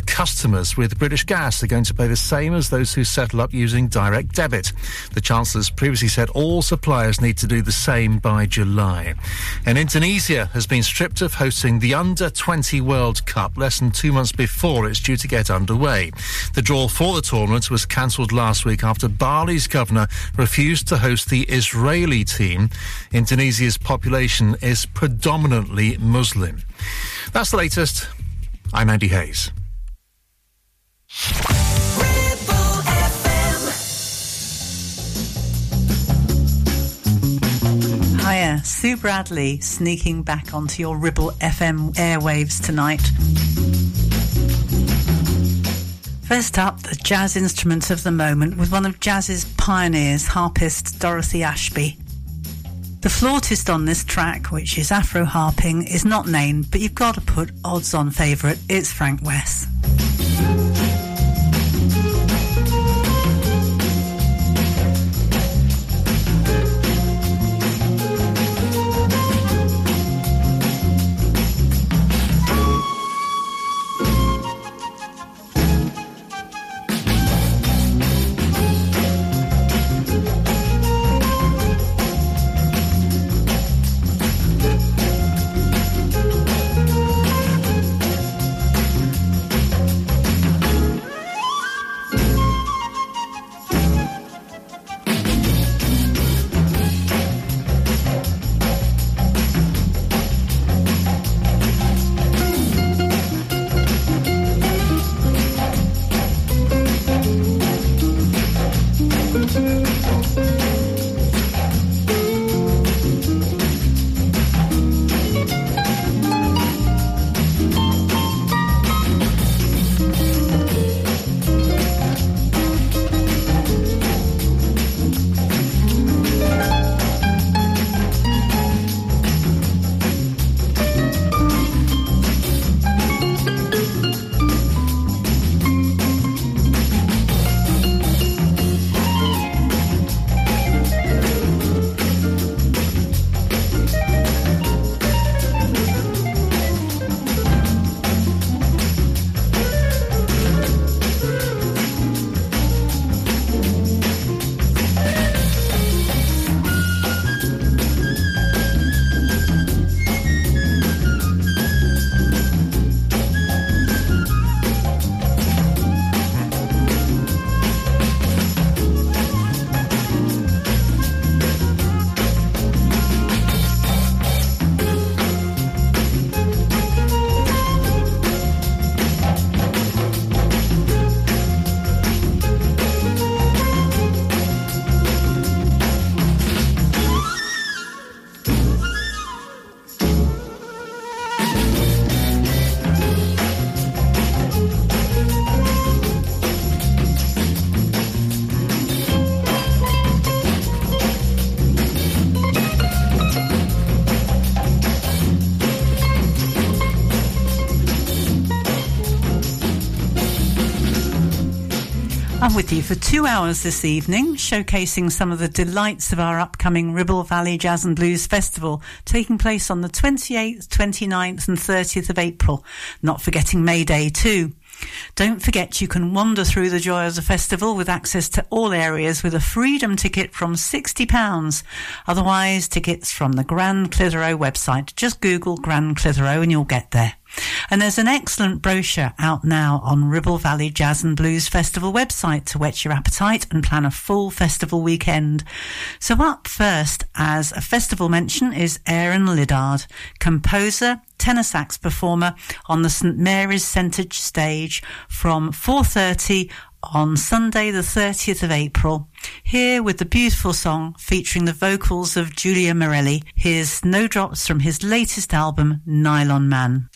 customers with British Gas are going to pay the same as those who settle up using direct debit. The Chancellor's previously said all suppliers need to do the same by July. And Indonesia has been stripped of hosting the Under 20 World Cup less than two months before it's due to get underway. The draw for the tournament was cancelled last week after Bali's governor refused to host the Israeli team. Indonesia's population is predominantly Muslim. That's the latest. I'm Andy Hayes. Hiya, Sue Bradley sneaking back onto your Ribble FM airwaves tonight. First up, the jazz instrument of the moment with one of jazz's pioneers, harpist Dorothy Ashby. The flautist on this track, which is Afro harping, is not named, but you've got to put odds on favourite. It's Frank Wess. For two hours this evening, showcasing some of the delights of our upcoming Ribble Valley Jazz and Blues Festival, taking place on the 28th, 29th, and 30th of April. Not forgetting May Day too. Don't forget you can wander through the joy of the festival with access to all areas with a freedom ticket from £60. Otherwise, tickets from the Grand Clitheroe website. Just Google Grand Clitheroe and you'll get there. And there's an excellent brochure out now on Ribble Valley Jazz and Blues Festival website to whet your appetite and plan a full festival weekend. So up first as a festival mention is Aaron Liddard, composer, tenor sax performer on the St Mary's Centre stage from 4.30 on Sunday, the 30th of April. Here with the beautiful song featuring the vocals of Julia Morelli. Here's Snowdrops from his latest album, Nylon Man.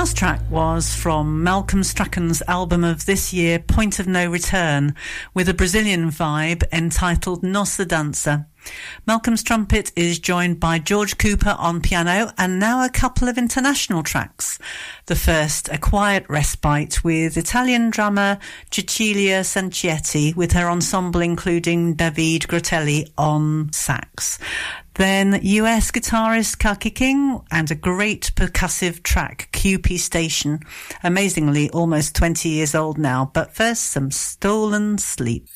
Last track was from Malcolm Strachan's album of this year, Point of No Return, with a Brazilian vibe entitled Nossa Dança. Malcolm's trumpet is joined by George Cooper on piano and now a couple of international tracks. The first, A Quiet Respite with Italian drummer Cecilia Sanchietti with her ensemble including David Grottelli on sax. Then US guitarist Kaki King and a great percussive track, QP Station. Amazingly, almost 20 years old now, but first some stolen sleep.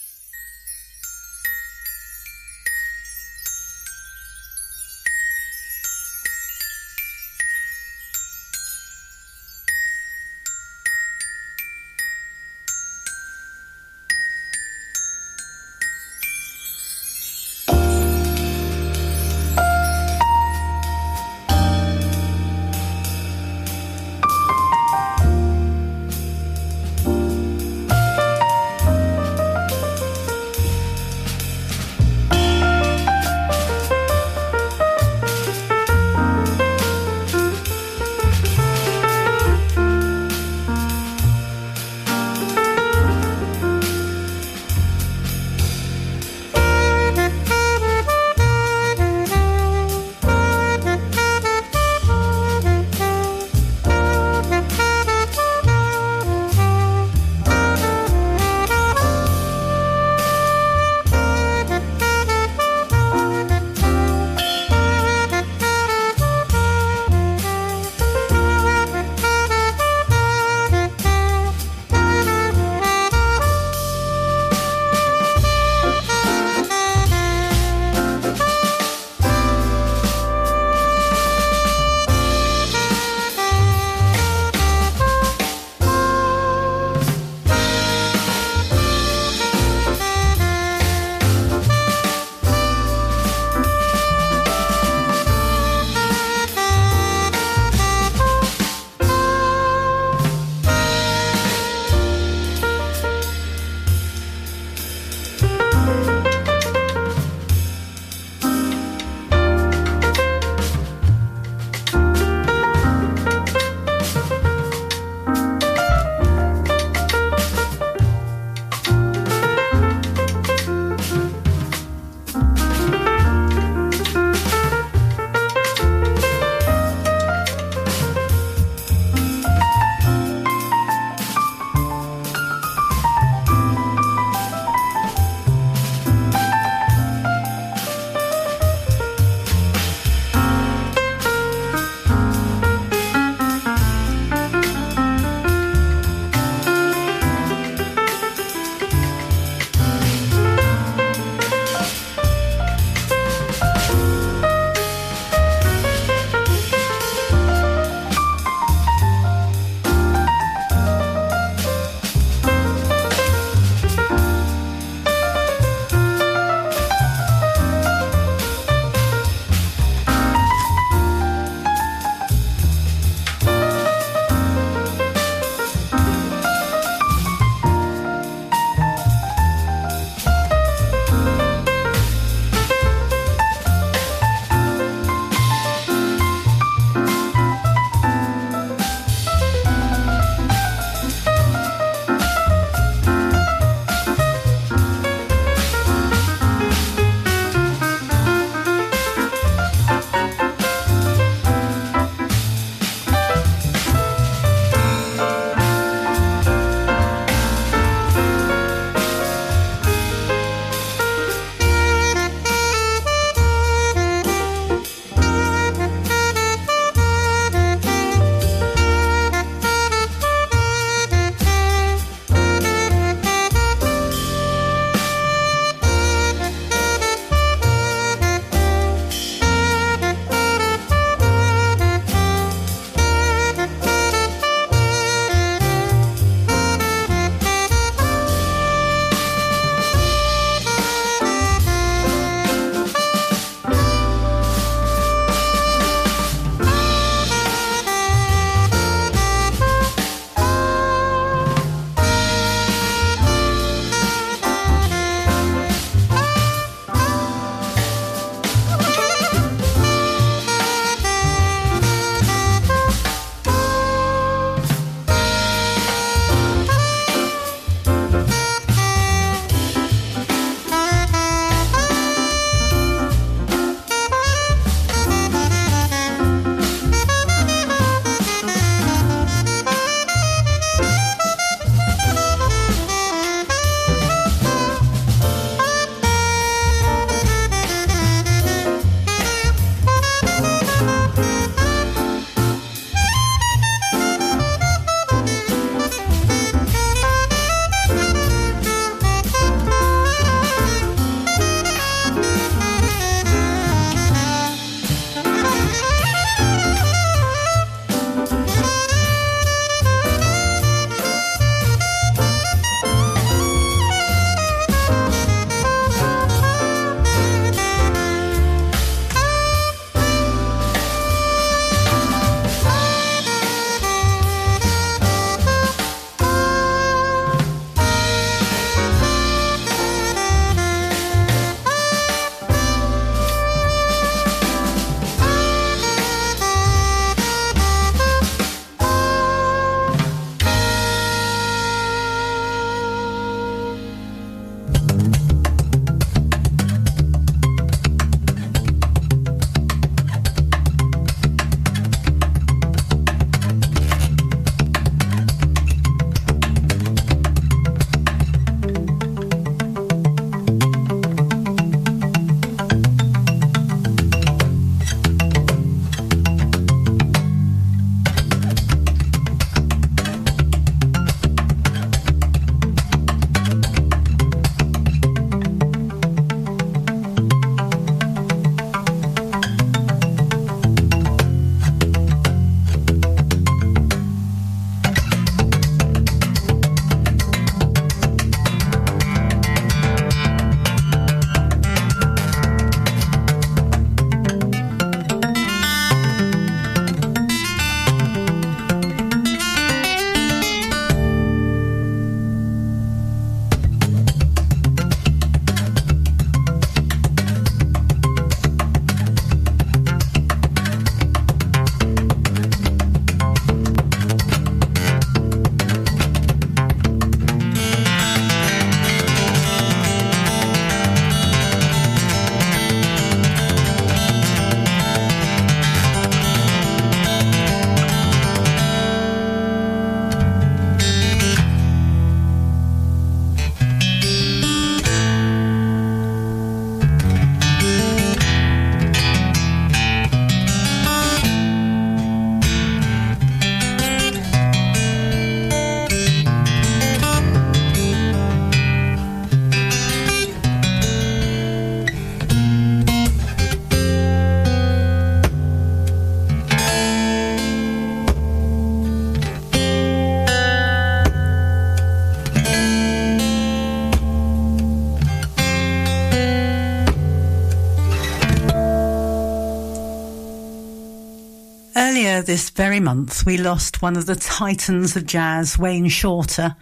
Earlier this very month, we lost one of the titans of jazz, Wayne Shorter,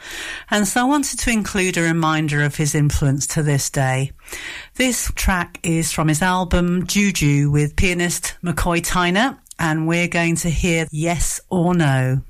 and so I wanted to include a reminder of his influence to this day. This track is from his album Juju with pianist McCoy Tyner, and we're going to hear Yes or No.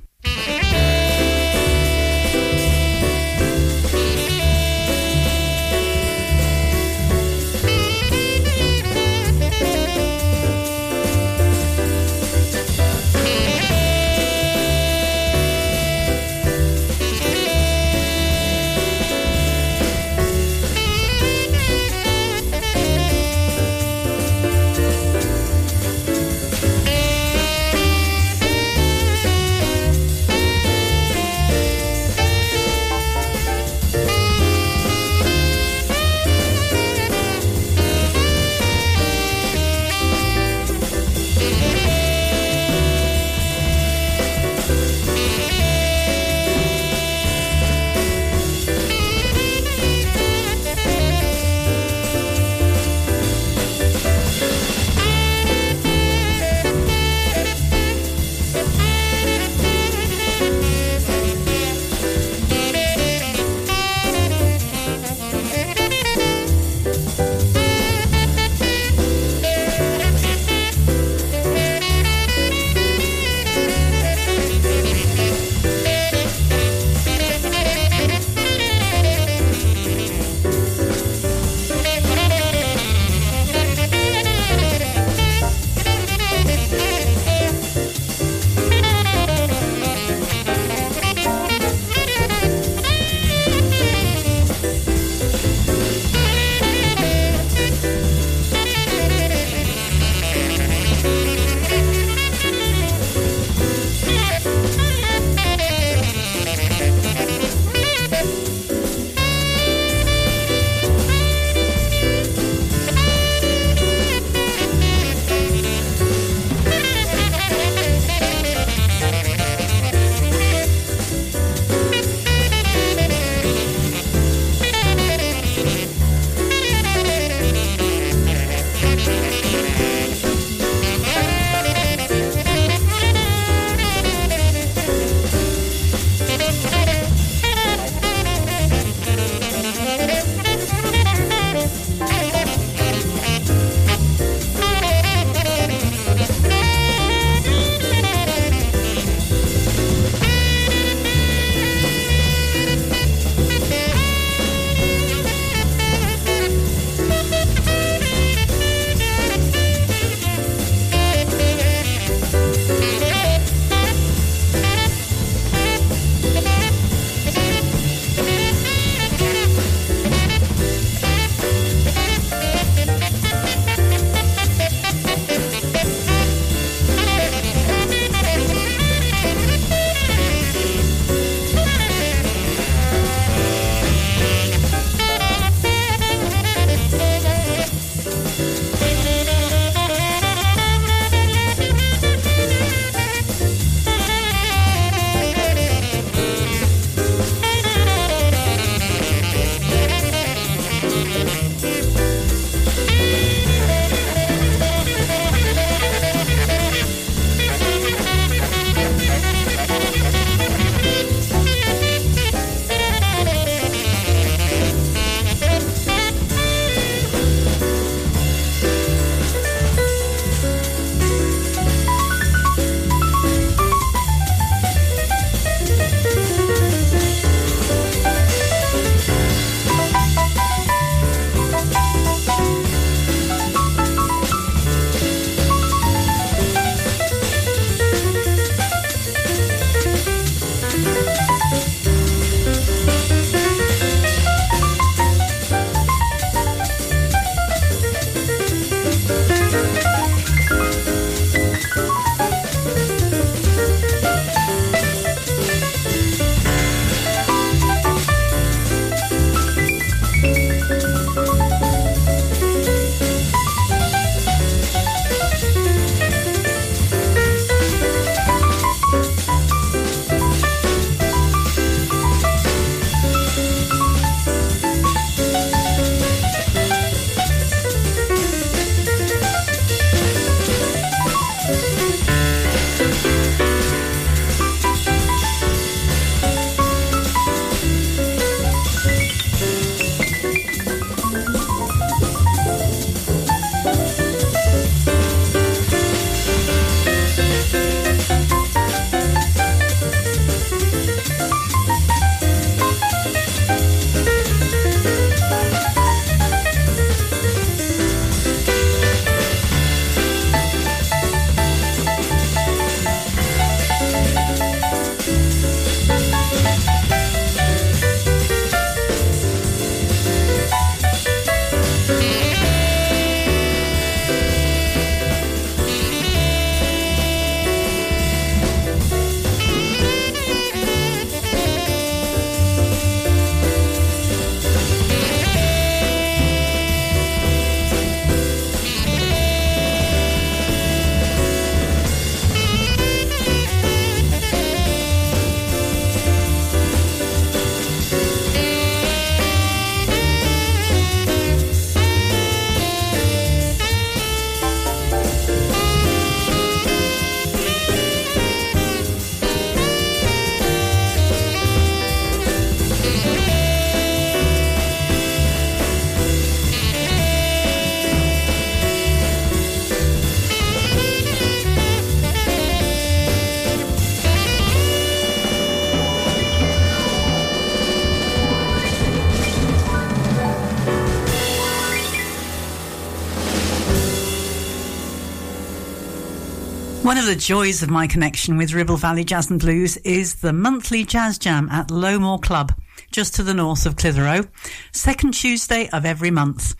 Of the joys of my connection with Ribble Valley Jazz and Blues is the monthly jazz jam at Low Moor Club, just to the north of Clitheroe, second Tuesday of every month.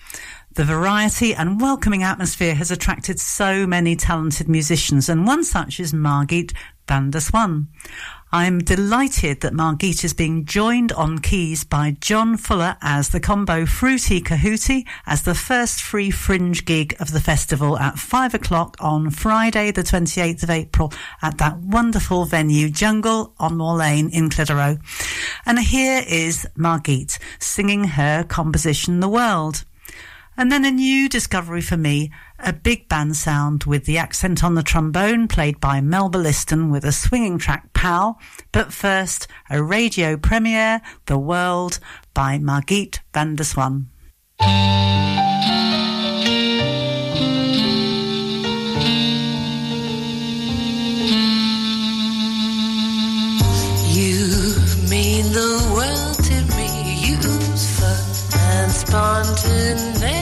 The variety and welcoming atmosphere has attracted so many talented musicians, and one such is Margit van der Swan. I'm delighted that Margit is being joined on keys by John Fuller as the combo Fruity Kahootie as the first free fringe gig of the festival at five o'clock on Friday, the 28th of April at that wonderful venue, Jungle on Moor Lane in Clitheroe. And here is Margit singing her composition, The World. And then a new discovery for me, a big band sound with the accent on the trombone played by Melba Liston with a swinging track Pal. But first, a radio premiere, The World by Margit van der Swan. You mean the world to me, use fun and spontaneity.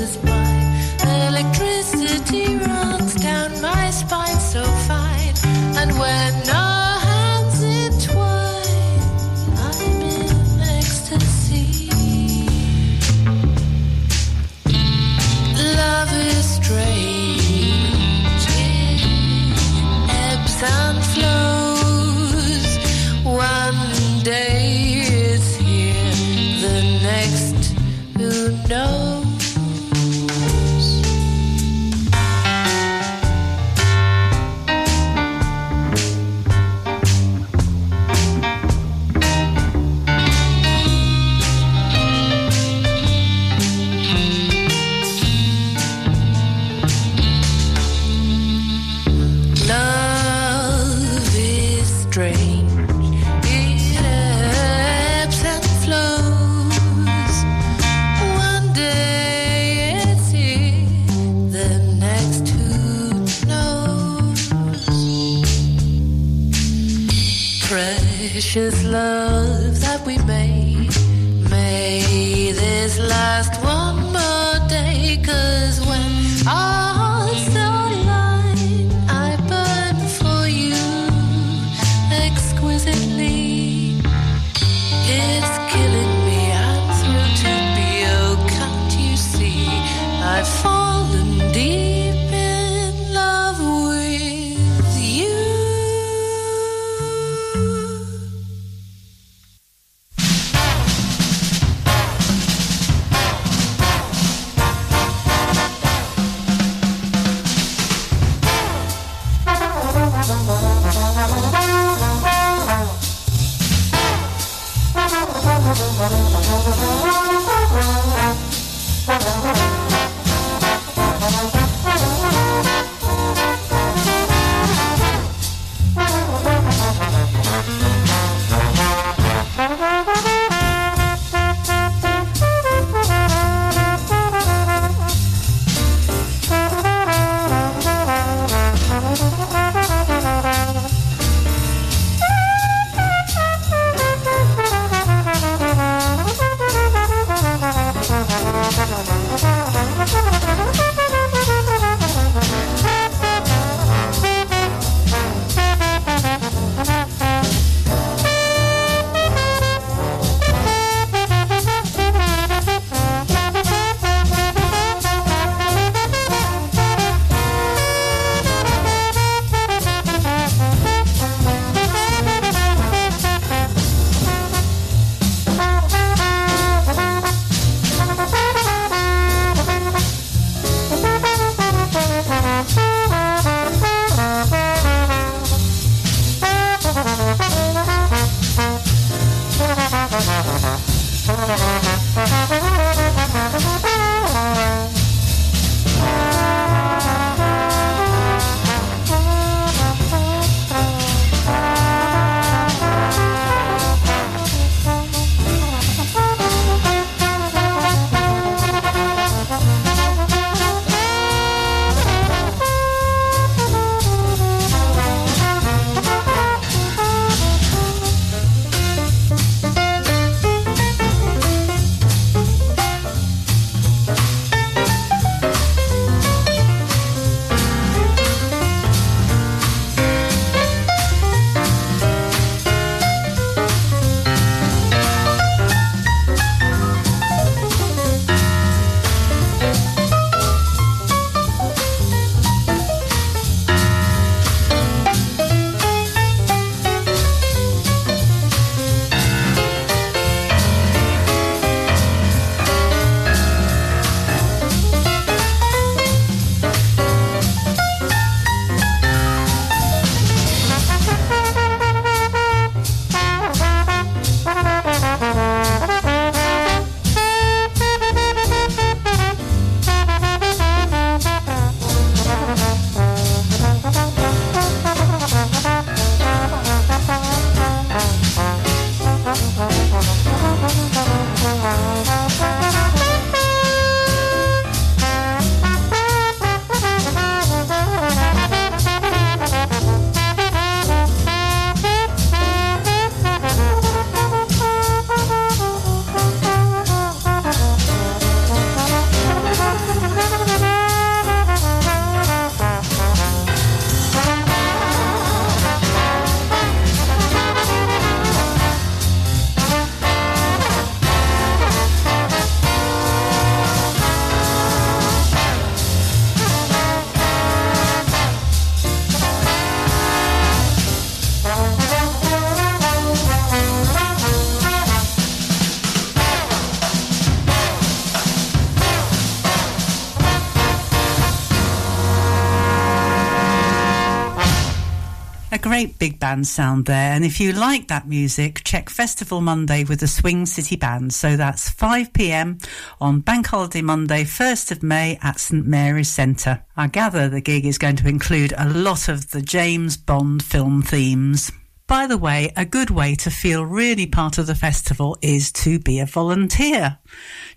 band sound there. And if you like that music, check Festival Monday with the Swing City Band. So that's 5 pm on Bank Holiday Monday, 1st of May at St Mary's Centre. I gather the gig is going to include a lot of the James Bond film themes. By the way, a good way to feel really part of the festival is to be a volunteer.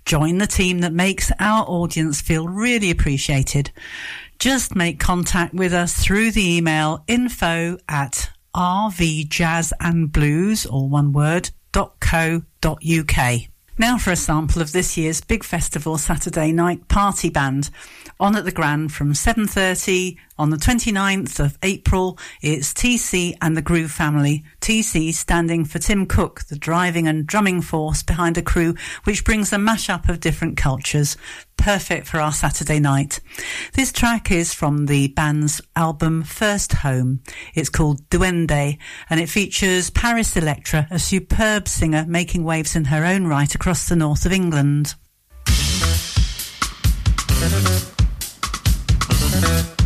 Join the team that makes our audience feel really appreciated. Just make contact with us through the email info at rvjazzandblues. Now for a sample of this year's Big Festival Saturday night party band. On at the Grand from 7.30 on the 29th of April, it's TC and the Groove Family. TC standing for Tim Cook, the driving and drumming force behind a crew which brings a mashup of different cultures. Perfect for our Saturday night. This track is from the band's album First Home. It's called Duende and it features Paris Electra, a superb singer making waves in her own right across the north of England. Calling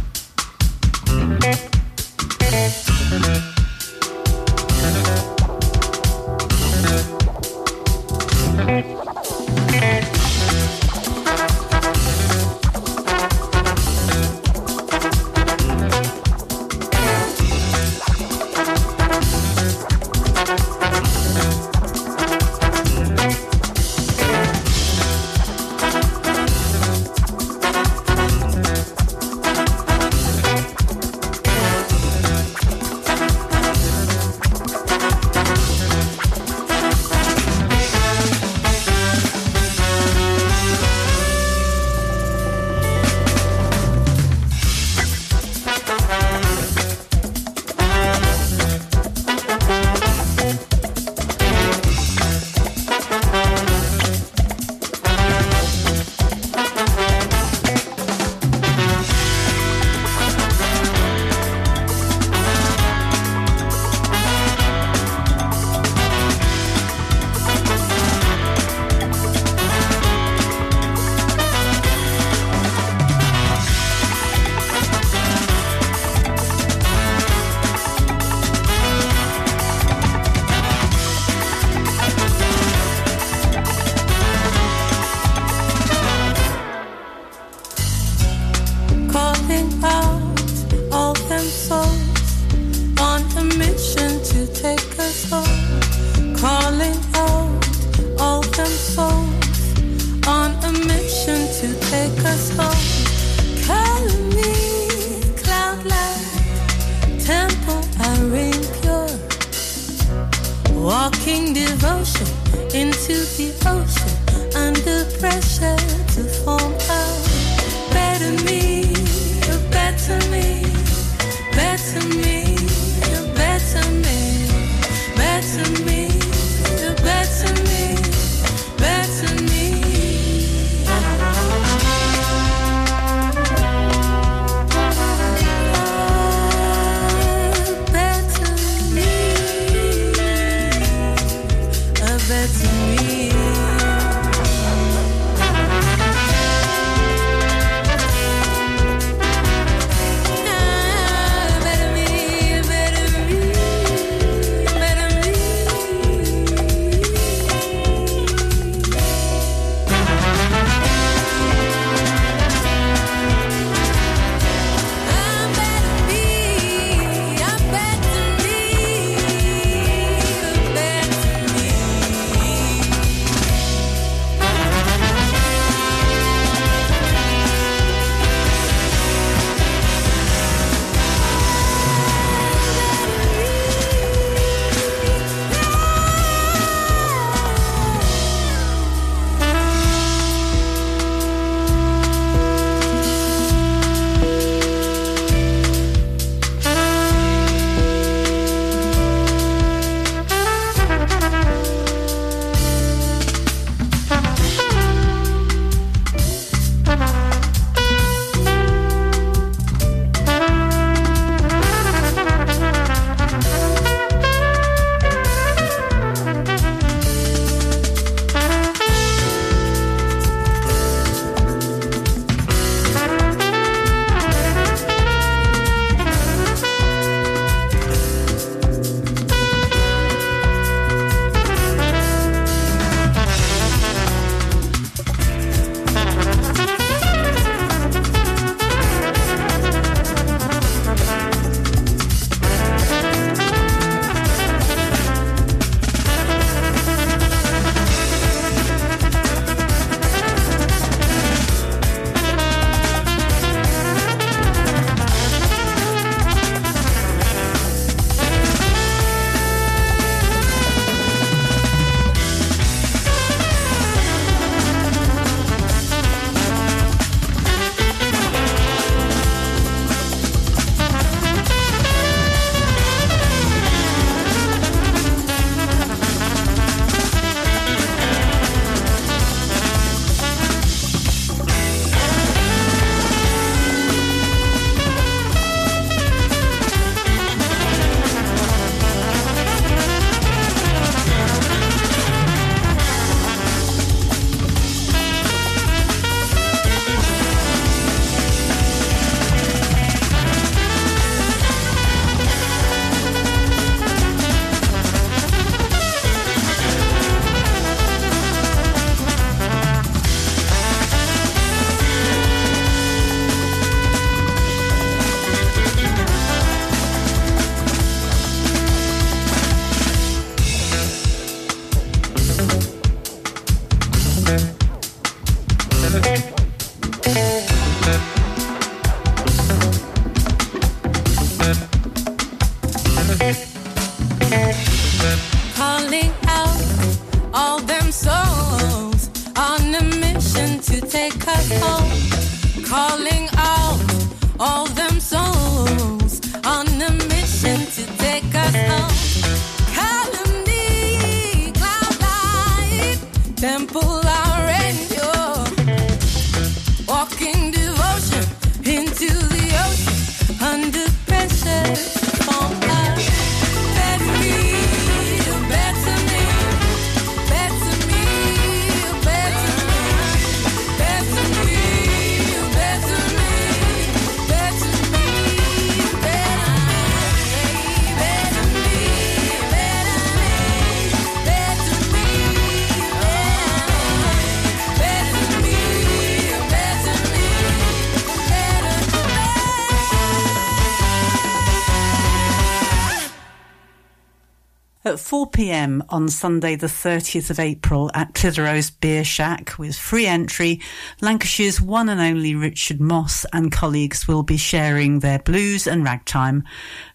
on Sunday, the 30th of April, at Clitheroe's Beer Shack, with free entry, Lancashire's one and only Richard Moss and colleagues will be sharing their blues and ragtime.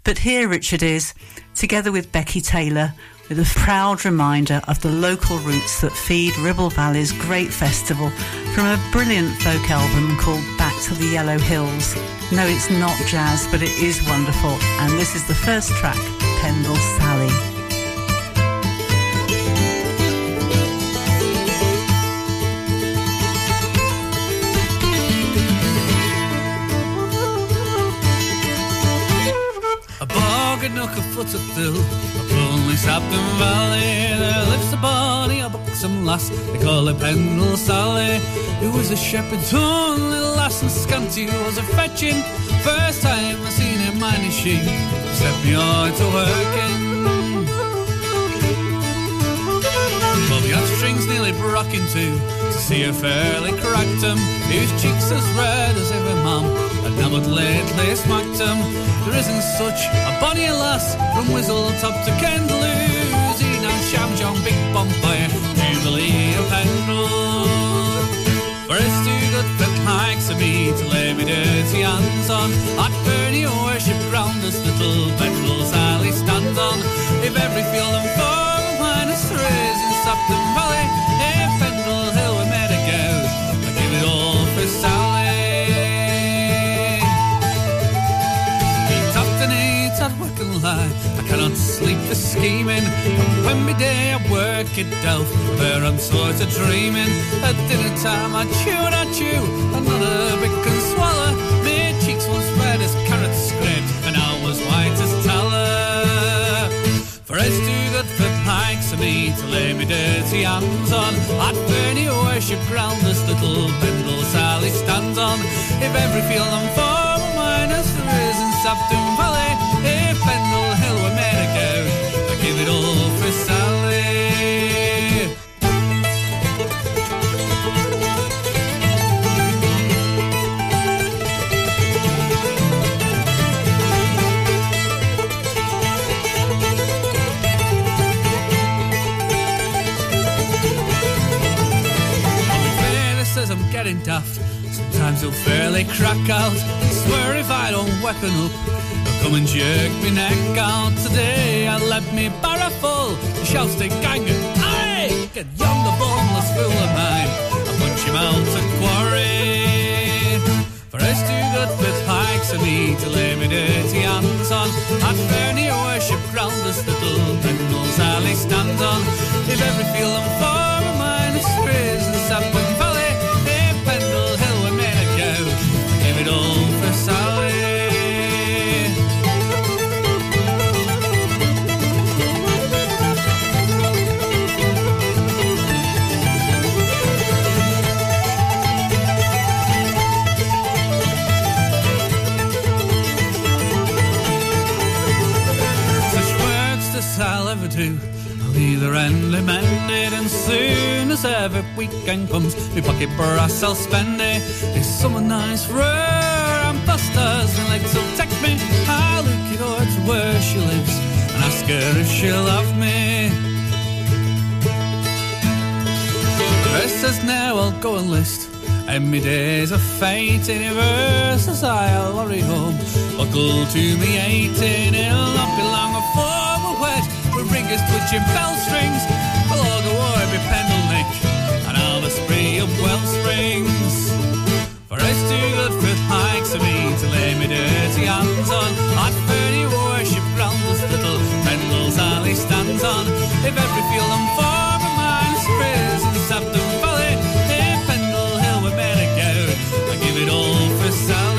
But here Richard is, together with Becky Taylor, with a proud reminder of the local roots that feed Ribble Valley's great festival from a brilliant folk album called Back to the Yellow Hills. No, it's not jazz, but it is wonderful, and this is the first track, Pendle Sally. Foot of thill, a lonely Sabden Valley. There lives a bonny, a buxom lass, they call her Pendle Sally. Who was a shepherd's only lass and scanty was a fetching. First time I seen her is she, set me on to working. Well, the strings nearly broke in two to see her fairly cracked 'em. Whose cheeks as red as ever mum, now but lately smacked 'em. There isn't such a bonny lass from Whistletop to Kendaloozy. Now Sham John Big Bonfire, Jubilee of Pendle. For it's too good for likes of me to lay me dirty hands on. I'd worship ground this little Pendle Sally stands on. If every field and farm of mine is in Sabden Valley, I cannot sleep for scheming. And when me day I work it out, where I'm sort of dreaming. At dinner time I chew and I chew, another bit can swallow. My cheeks once red as carrots scraped, and I was white as tallow. For it's too good for pikes of me to lay my dirty hands on. I'd burn your worship ground this little Pendle Sally stands on. If every field of mine as there is in Sabden Valley, getting daft. Sometimes he'll fairly crack out. Swear if I don't weapon up, he'll come and jerk me neck out. Today I let me barrow full. He shouts to gang it. Aye, get yonder boneless fool of mine. I punch him out to quarry. For it's too good for pikes and me to lay me dirty hands on. I'd burn your worship ground this little Pendle Sally stands on. If every field and farm of mine is raised it I'll either end and soon as every weekend comes, my pocket brass I'll spend it. If someone nice, rare and busters and legs will take me, I'll look it over to where she lives and ask her if she'll have me. Says now I'll go and list. And me days are fate reverse I'll hurry home. Buckle to me eighteen, it'll not be long before touching bell strings. Below the war be Pendle Nick and all the spree of well springs. For it's too good for hikes of me to lay me dirty hands on. I'd fairly worship round this little Pendle Sally stands on. If every field and farm of mine is praised in Sabden Valley, if Pendle Hill made a go, I'd give it all for Sally.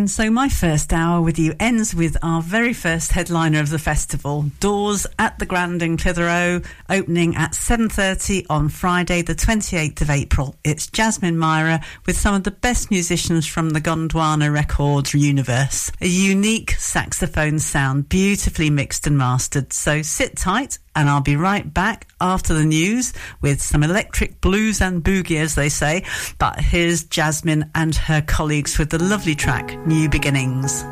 And so my first hour with you ends with our very first headliner of the festival, Doors at the Grand in Clitheroe, opening at 7.30 on Friday the 28th of April. It's Jasmine Myra with some of the best musicians from the Gondwana Records universe. A unique saxophone sound, beautifully mixed and mastered. So sit tight and I'll be right back after the news with some electric blues and boogie, as they say. But here's Jasmine and her colleagues with the lovely track, New Beginnings.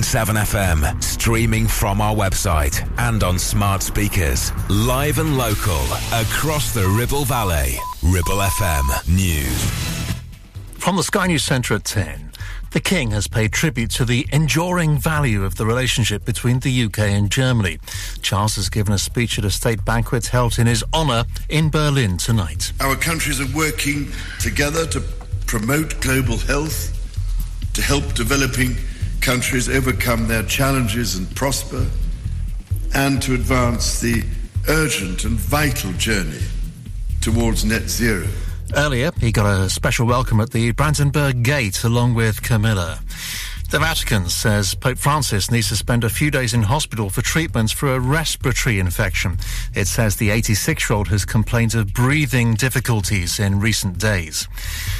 FM, streaming from our website and on smart speakers. Live and local across the Ribble Valley. Ribble FM News. From the Sky News Centre at 10. The King has paid tribute to the enduring value of the relationship between the UK and Germany. Charles has given a speech at a state banquet held in his honour in Berlin tonight. Our countries are working together to promote global health, to help developing countries overcome their challenges and prosper, and to advance the urgent and vital journey towards net zero. Earlier, he got a special welcome at the Brandenburg Gate along with Camilla. The Vatican says Pope Francis needs to spend a few days in hospital for treatments for a respiratory infection. It says the 86 year old has complained of breathing difficulties in recent days.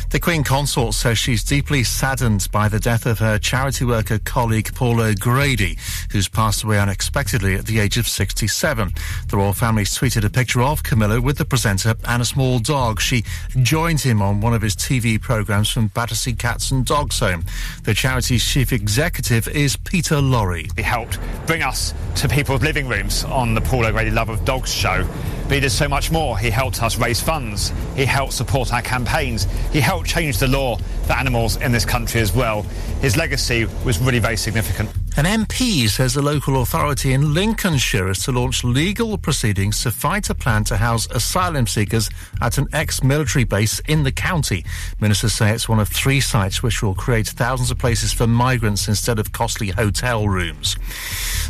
The Queen Consort says she's deeply saddened by the death of her charity worker colleague Paul O'Grady, who's passed away unexpectedly at the age of 67. The royal family's tweeted a picture of Camilla with the presenter and a small dog. She joined him on one of his TV programs from Battersea Cats and Dogs Home. The charity's chief executive is Peter Laurie. He helped bring us to people's living rooms on the Paul O'Grady Love of Dogs show. But he did so much more. He helped us raise funds. He helped support our campaigns. He helped change the law for animals in this country as well. His legacy was really very significant. An MP says a local authority in Lincolnshire is to launch legal proceedings to fight a plan to house asylum seekers at an ex-military base in the county. Ministers say it's one of three sites which will create thousands of places for migrants instead of costly hotel rooms.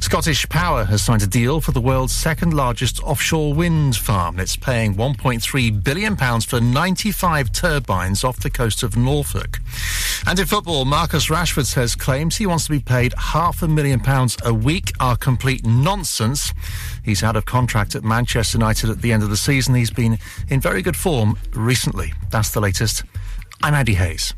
Scottish Power has signed a deal for the world's second largest offshore wind farm. It's paying 1.3 billion pounds for 95 turbines off the coast of Norfolk. And in football, Marcus Rashford says claims he wants to be paid half a million pounds a week are complete nonsense. He's out of contract at Manchester United at the end of the season. He's been in very good form recently. That's the latest. I'm Andy Hayes.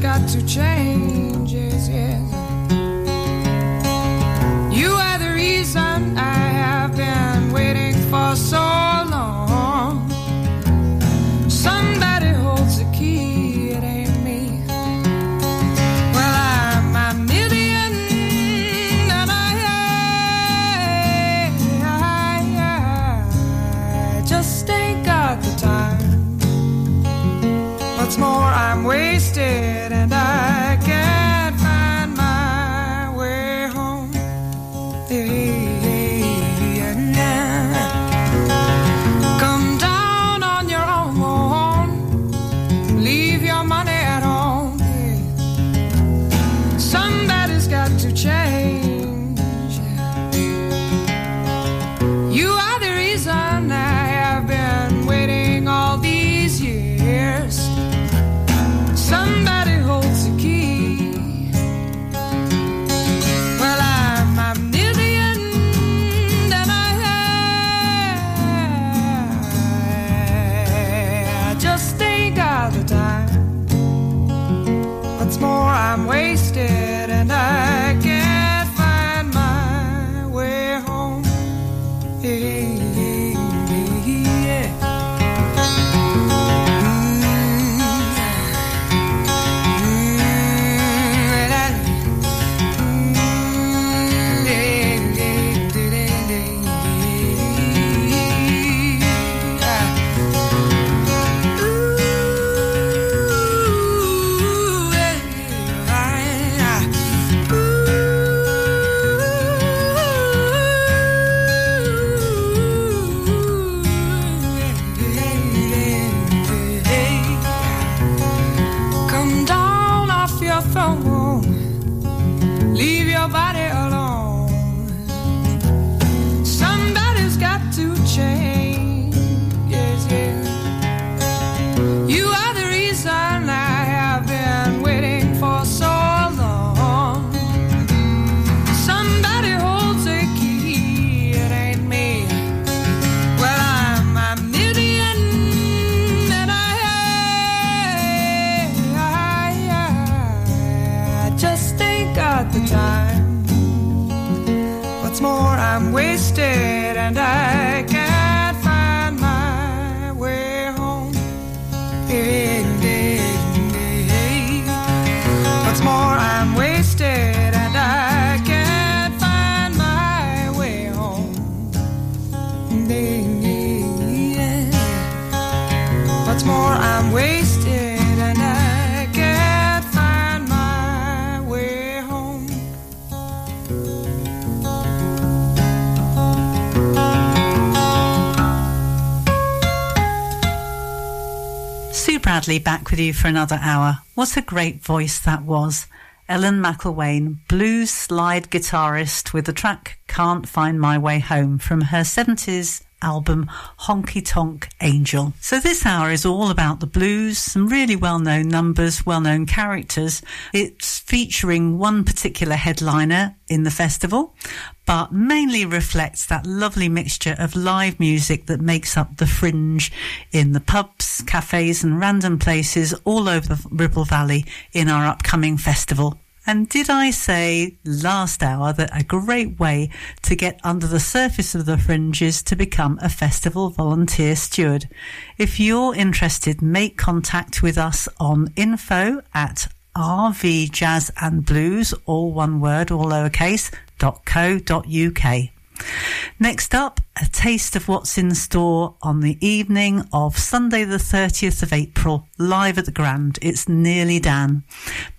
Got to change, yes, yes. You are the reason I have been waiting for so long. Somebody holds the key, it ain't me. Well, I'm a million and I, I just ain't got the time. What's more, I'm wasted Bradley back with you for another hour. What a great voice that was. Ellen McIlwaine, blues slide guitarist with the track Can't Find My Way Home from her 70s album Honky Tonk Angel. So this hour is all about the blues, some really well-known numbers, well-known characters. It's featuring one particular headliner in the festival, but mainly reflects that lovely mixture of live music that makes up the fringe in the pubs, cafes and random places all over the Ribble Valley in our upcoming festival. And did I say last hour that a great way to get under the surface of the fringe is to become a festival volunteer steward? If you're interested, make contact with us on info at RV Jazz and Blues, all one word, all lowercase, dot co dot uk. Next up, a taste of what's in store on the evening of Sunday, the 30th of April, live at the Grand. It's Nearly Dan,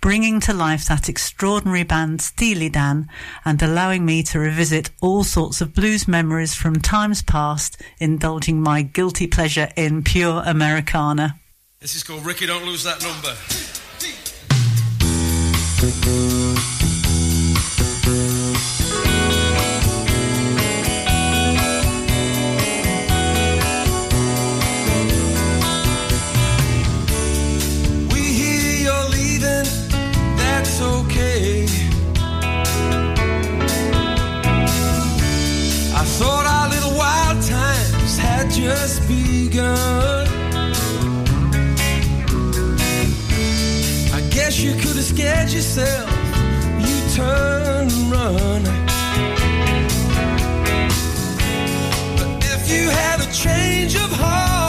bringing to life that extraordinary band Steely Dan and allowing me to revisit all sorts of blues memories from times past, indulging my guilty pleasure in pure Americana. This is called Rikki Don't Lose That Number. Just begun. I guess you could have scared yourself. You turn and run. But if you had a change of heart,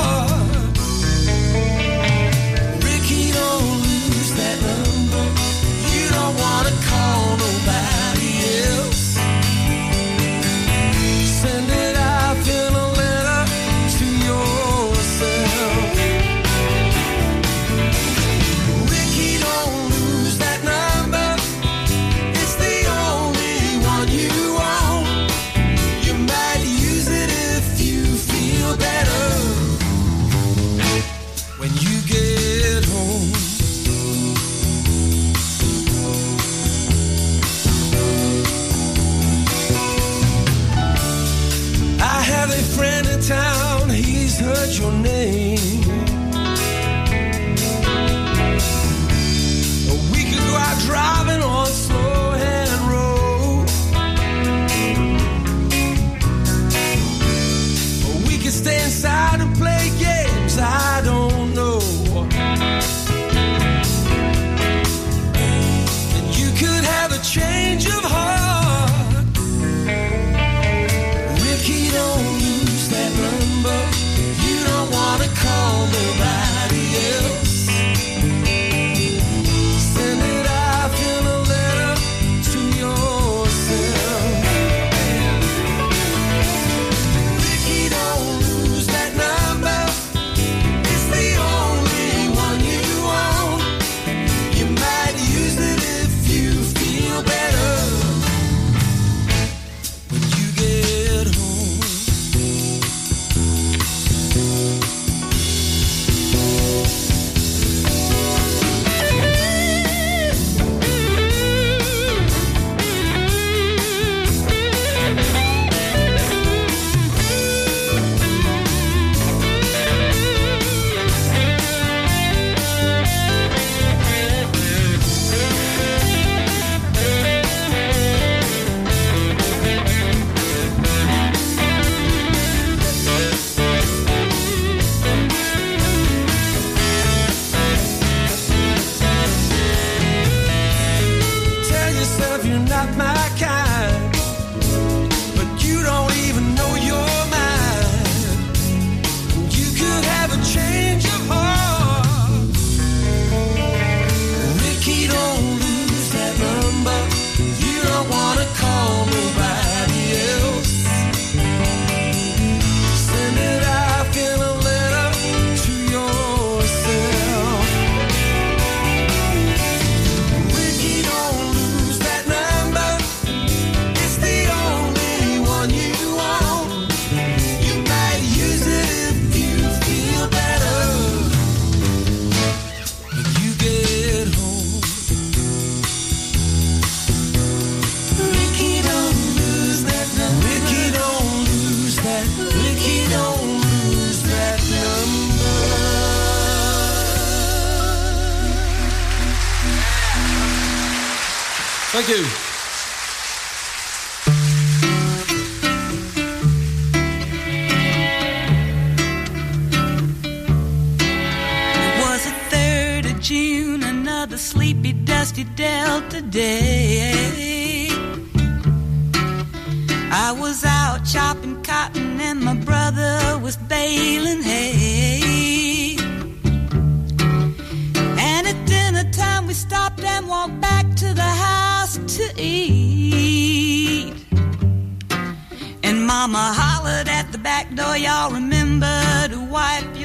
Thank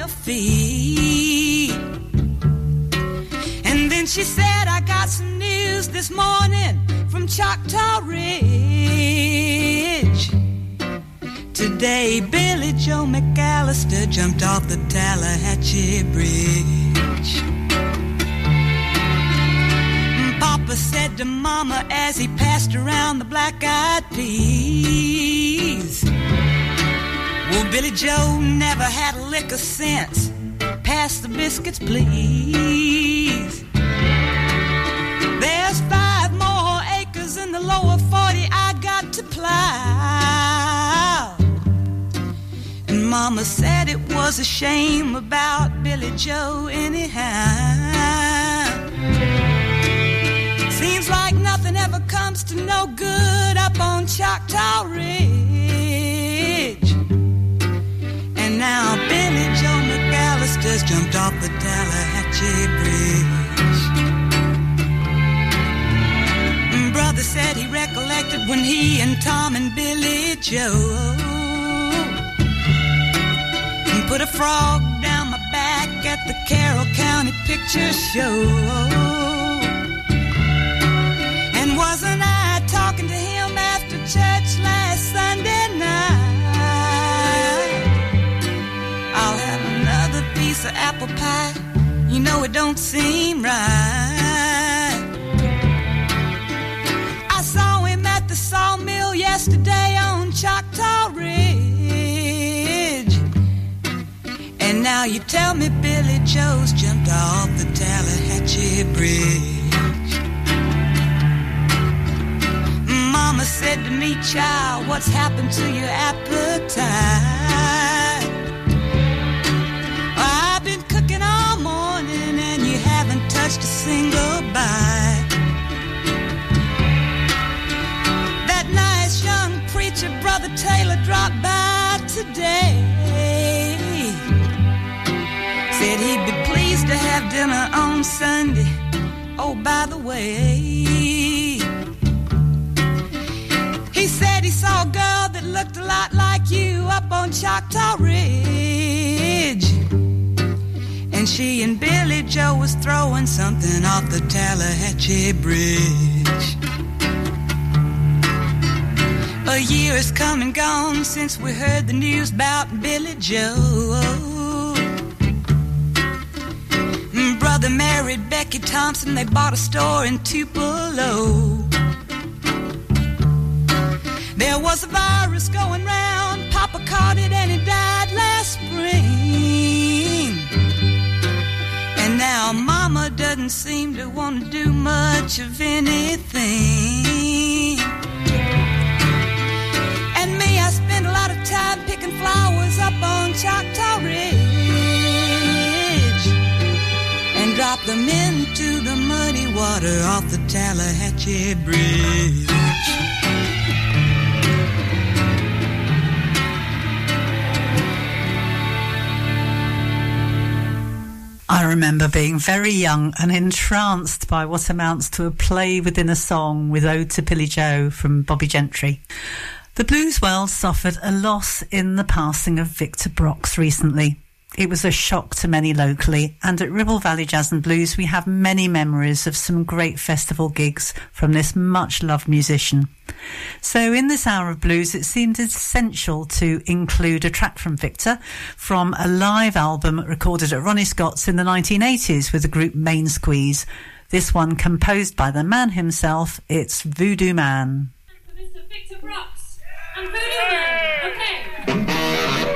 feet. And then she said, I got some news this morning from Choctaw Ridge. Today, Billy Joe McAllister jumped off the Tallahatchie Bridge. Papa said to Mama as he passed around the black eyed peas. Well, Billy Joe never had a lick of sense. Pass the biscuits, please. There's five more acres in the lower 40 I got to plow. And Mama said it was a shame about Billy Joe, anyhow. Seems like nothing ever comes to no good up on Choctaw Ridge. Now Billy Joe McAllister's jumped off the Tallahatchie Bridge. Brother said he recollected when he and Tom and Billy Joe put a frog down my back at the Carroll County Picture Show. Apple pie. You know it don't seem right. I saw him at the sawmill yesterday on Choctaw Ridge. And now you tell me Billy Joe's jumped off the Tallahatchie Bridge. Mama said to me, child, what's happened to your appetite? A single. That nice young preacher, Brother Taylor, dropped by today. Said he'd be pleased to have dinner on Sunday. Oh, by the way, he said he saw a girl that looked a lot like you up on Choctaw Ridge. She and Billy Joe was throwing something off the Tallahatchie Bridge. A year has come and gone since we heard the news about Billy Joe. Brother married Becky Thompson. They bought a store in Tupelo. There was a virus going round. Papa caught it and he died last spring. Now Mama doesn't seem to want to do much of anything. And me, I spend a lot of time picking flowers up on Choctaw Ridge and drop them into the muddy water off the Tallahatchie Bridge. I remember being very young and entranced by what amounts to a play within a song with Ode to Billy Joe from Bobbie Gentry. The blues world suffered a loss in the passing of Victor Brox recently. It was a shock to many locally, and at Ribble Valley Jazz and Blues, we have many memories of some great festival gigs from this much loved musician. So, in this hour of blues, it seemed essential to include a track from Victor from a live album recorded at Ronnie Scott's in the 1980s with the group Main Squeeze. This one composed by the man himself, it's Voodoo Man. Mr. Victor Brox and Voodoo Man. Okay.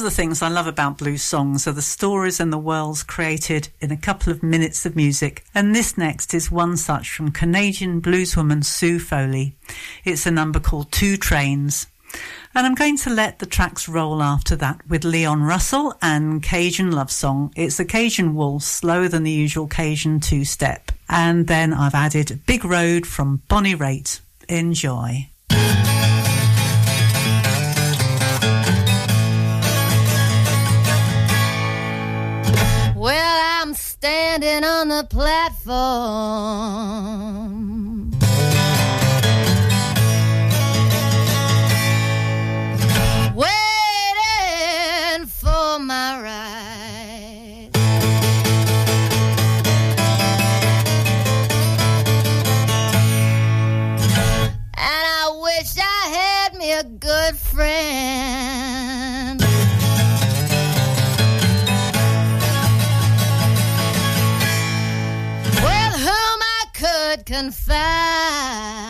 Of the things I love about blues songs are the stories and the worlds created in a couple of minutes of music, and this next is one such from Canadian blueswoman Sue Foley. It's a number called Two Trains. And I'm going to let the tracks roll after that with Leon Russell and Cajun Love Song. It's a Cajun waltz, slower than the usual Cajun two step. And then I've added Big Road from Bonnie Raitt. Enjoy. Standing on the platform. Waiting for my ride. And I wish I had me a good friend. Could confide.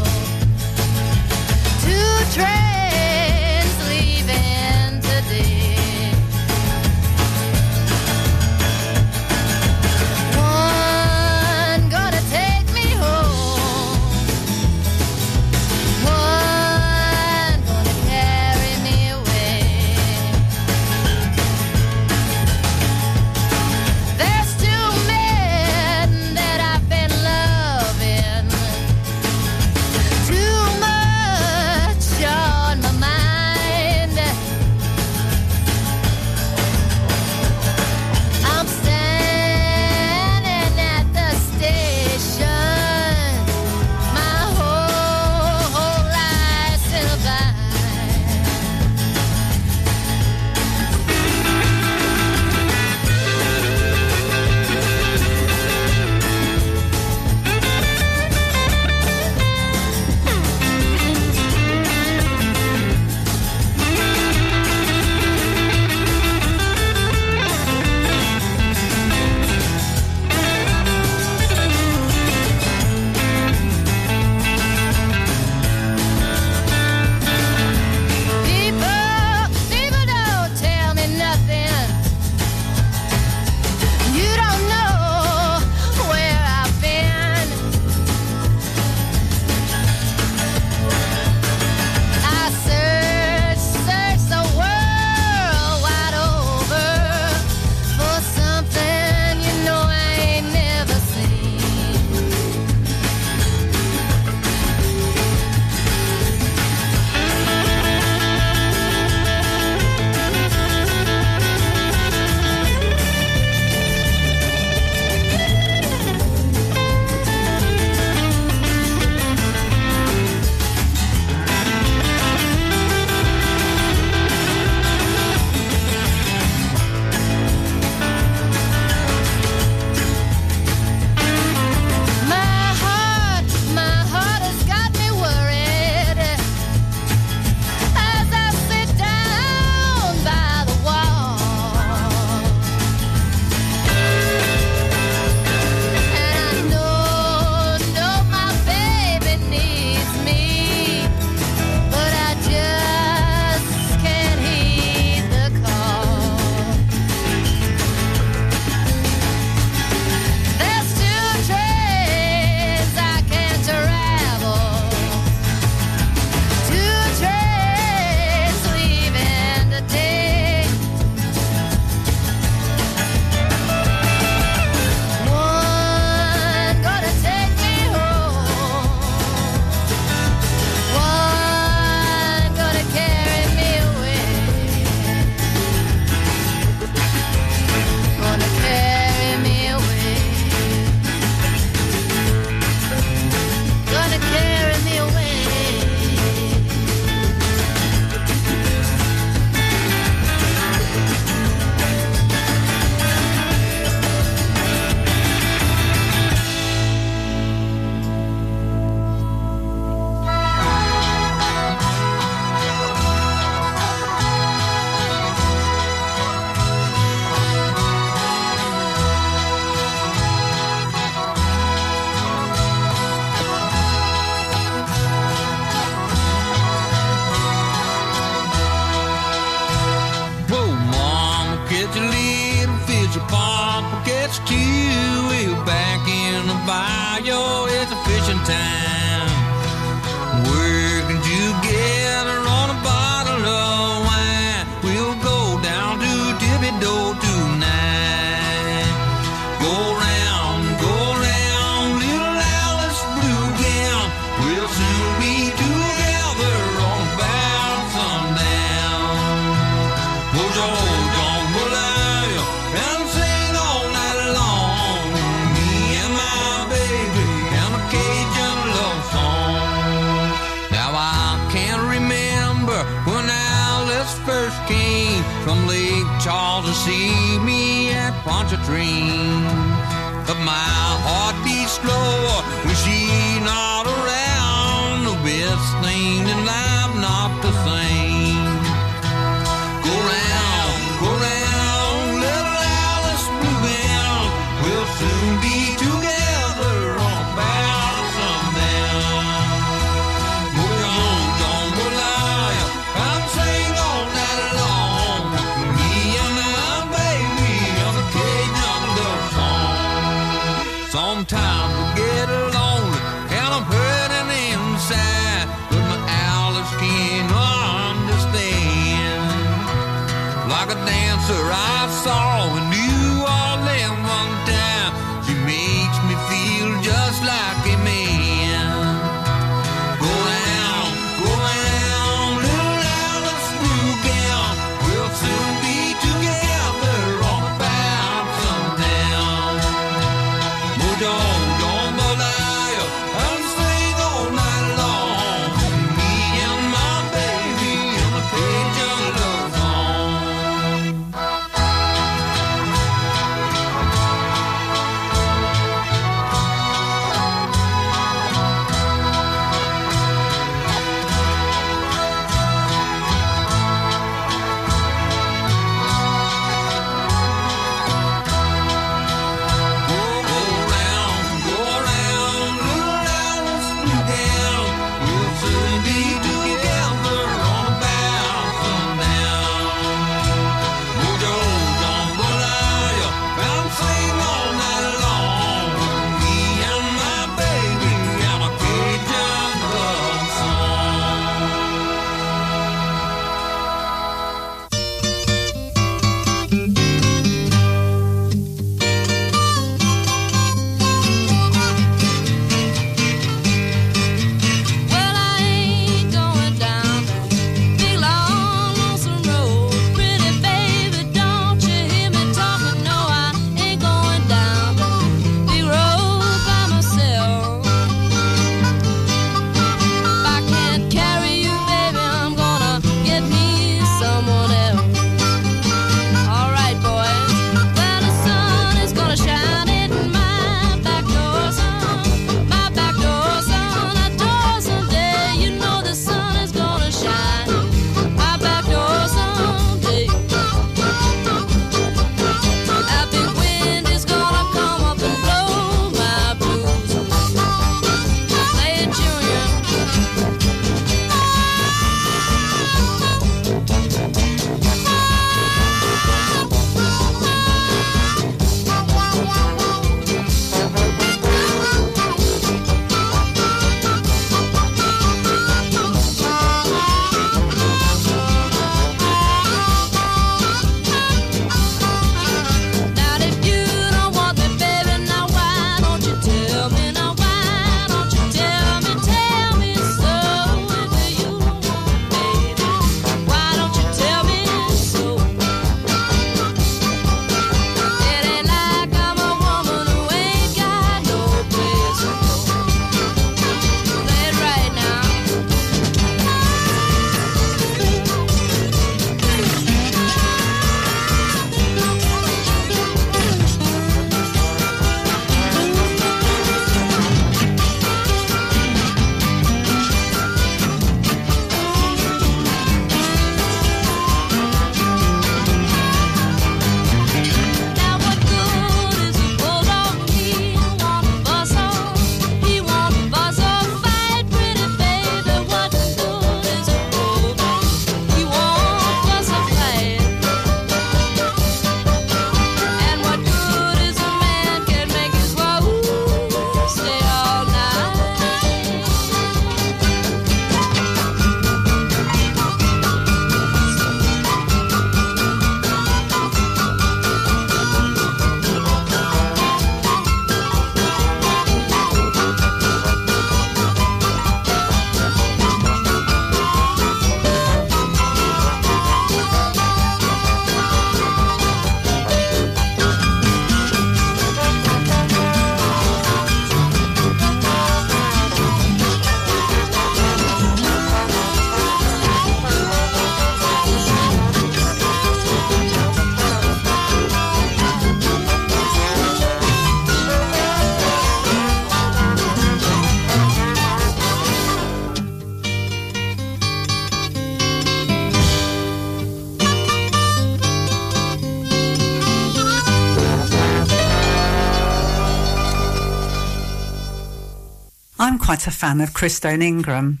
Quite a fan of Christone Ingram.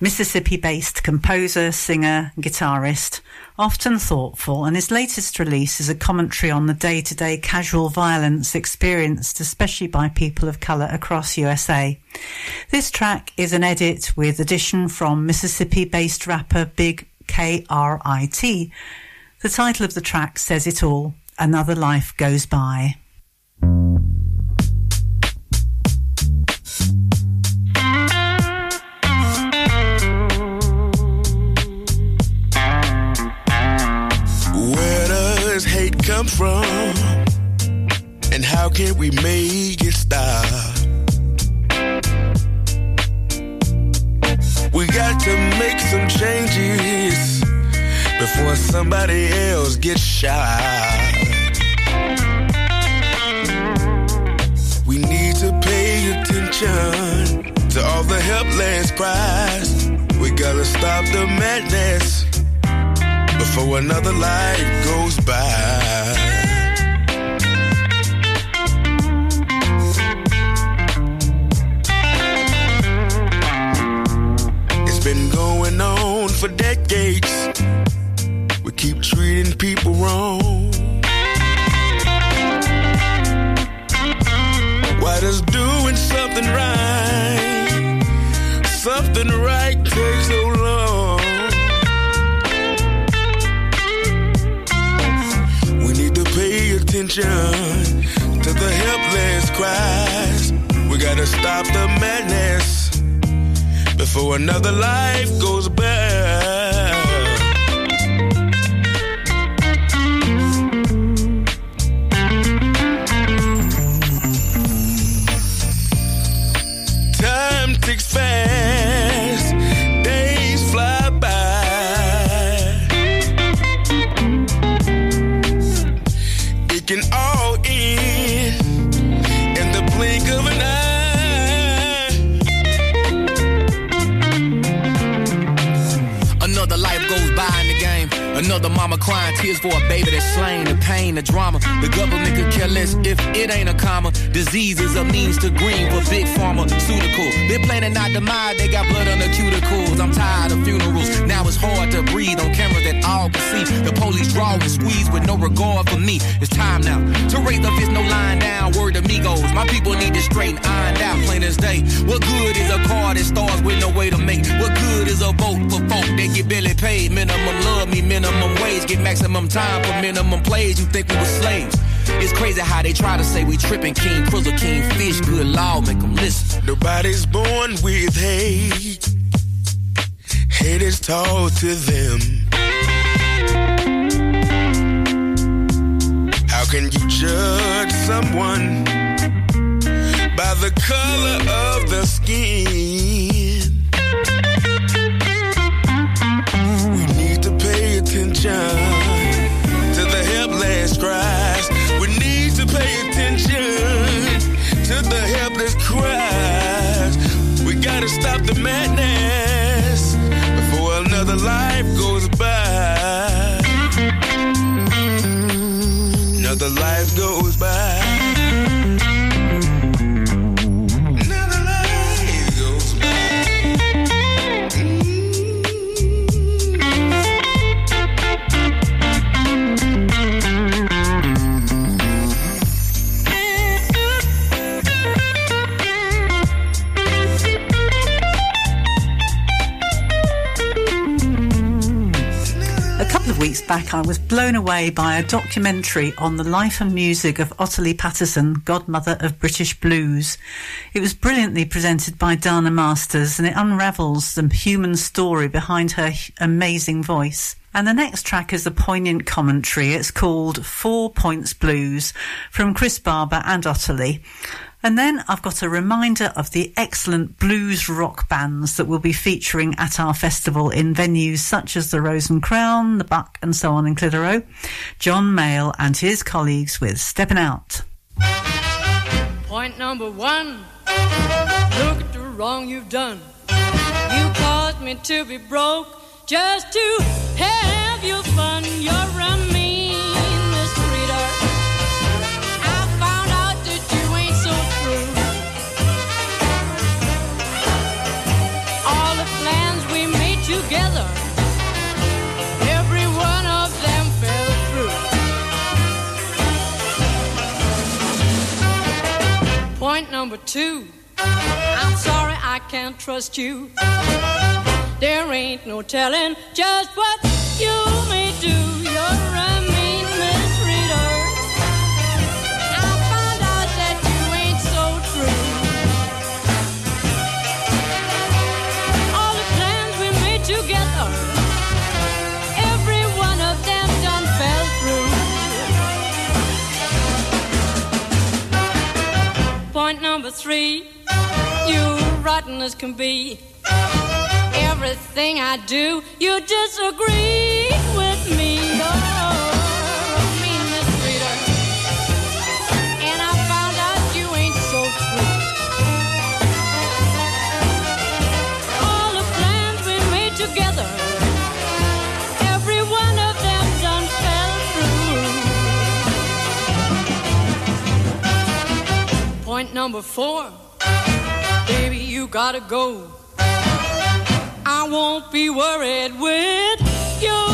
Mississippi based composer, singer, guitarist, often thoughtful, and his latest release is a commentary on the day to day casual violence experienced, especially by people of colour across USA. This track is an edit with addition from Mississippi based rapper Big KRIT. The title of the track says it all Another Life Goes By. Come from? And how can we make it stop? We got to make some changes before somebody else gets shot. We need to pay attention to all the helpless cries. We gotta stop the madness before another life goes by. Been going on for decades. We keep treating people wrong. Why does doing something right, something right take so long? We need to pay attention to the helpless cries. We gotta stop the madness before another life goes by. Another mama crying tears for a baby that's slain. The pain, the drama. The government could care less if it ain't a comma. Disease is a means to green for big pharmaceutical. They're planning our demise. They got blood on the cuticles. I'm tired of funerals. Now it's hard to breathe on camera that all can see. The police draw and squeeze with no regard for me. It's time now to raise the fist, no lying down. Word amigos. My people need to straighten ironed out, plain as day. What good is a car that starts with no way to make? What good is a vote for folk that get barely paid? Minimum love me, minimum wage. Get maximum time for minimum plays. You think we were slaves? It's crazy how they try to say we tripping. King, Krizzle, King, Fish, good law, make them listen. Nobody's born with hate. Hate is taught to them. How can you judge someone by the color of the skin? Attention to the helpless cries. We need to pay attention to the helpless cries. We gotta stop the madness before another life back, I was blown away by a documentary on the life and music of Ottilie Patterson, godmother of British blues. It was brilliantly presented by Dana Masters and it unravels the human story behind her amazing voice. And the next track is a poignant commentary. It's called Four Points Blues from Chris Barber and Ottilie. And then I've got a reminder of the excellent blues rock bands that will be featuring at our festival in venues such as the Rose and Crown, the Buck, and so on in Clitheroe. John Mayall and his colleagues with Stepping Out. Point number one look at the wrong you've done. You caused me to be broke just to have your fun. You're number two. I'm sorry I can't trust you. There ain't no telling just what you may do. You're a Point number three, you rotten as can be. Everything I do, you disagree with me. Number four, baby, you gotta go. I won't be worried with you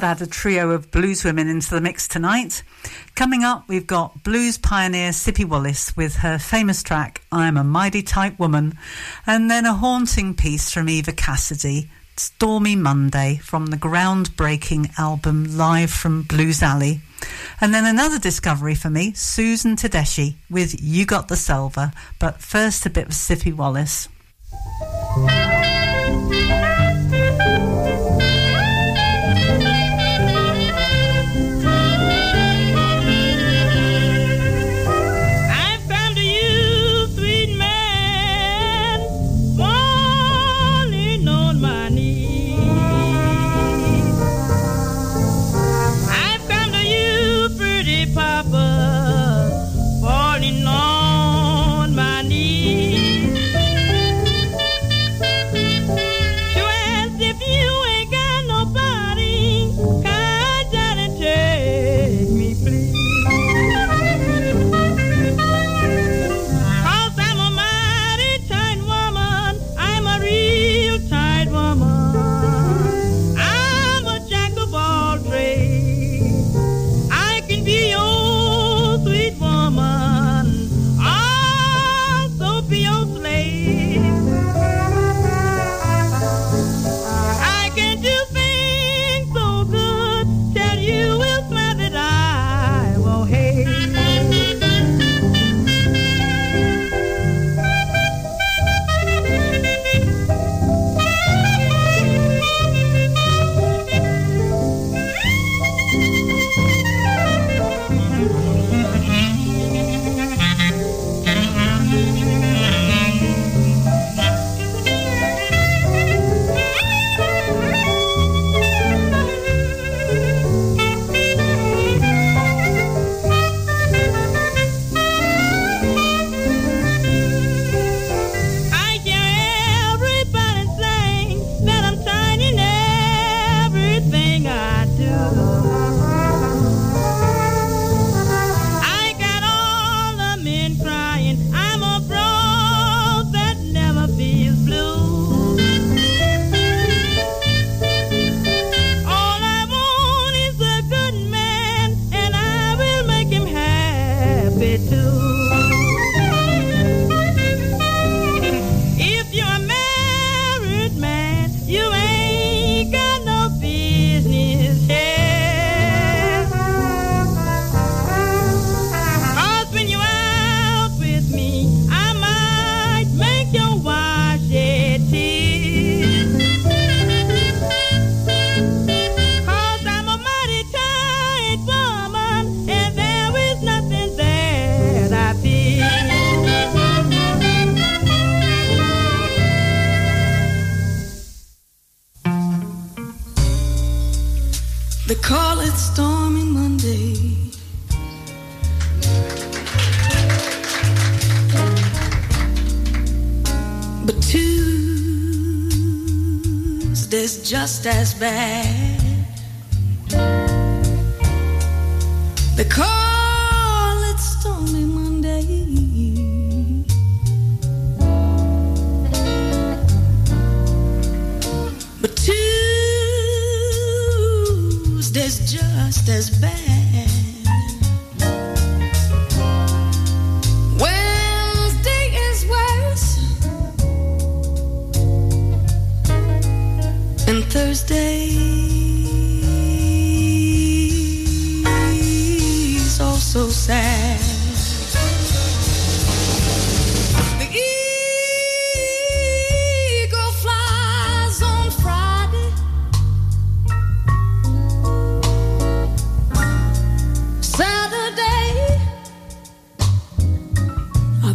I'd add a trio of blues women into the mix tonight. Coming up, we've got blues pioneer Sippie Wallace with her famous track, I'm a Mighty Tight Woman, and then a haunting piece from Eva Cassidy, Stormy Monday, from the groundbreaking album Live from Blues Alley. And then another discovery for me, Susan Tedeschi with You Got the Silver, but first a bit of Sippie Wallace.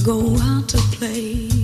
Go out to play.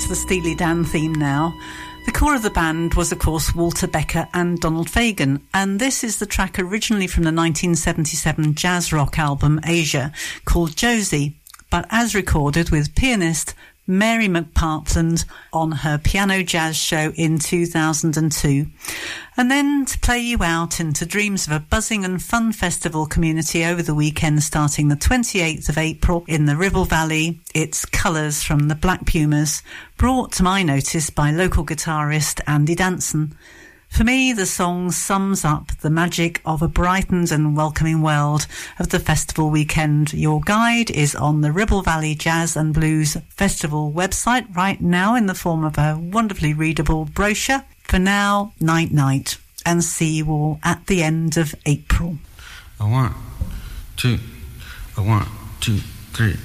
To the Steely Dan theme now. The core of the band was, of course, Walter Becker and Donald Fagen, and this is the track originally from the 1977 jazz rock album Aja called Josie, but as recorded with pianist Marian McPartland on her piano jazz show in 2002. And then to play you out into dreams of a buzzing and fun festival community over the weekend starting the 28th of April in the Ribble Valley. It's Colours from the Black Pumas, brought to my notice by local guitarist Andy Danson. For me, the song sums up the magic of a brightened and welcoming world of the festival weekend. Your guide is on the Ribble Valley Jazz and Blues Festival website right now in the form of a wonderfully readable brochure. For now, night night, and see you all at the end of April. A one, two, a one, two, three.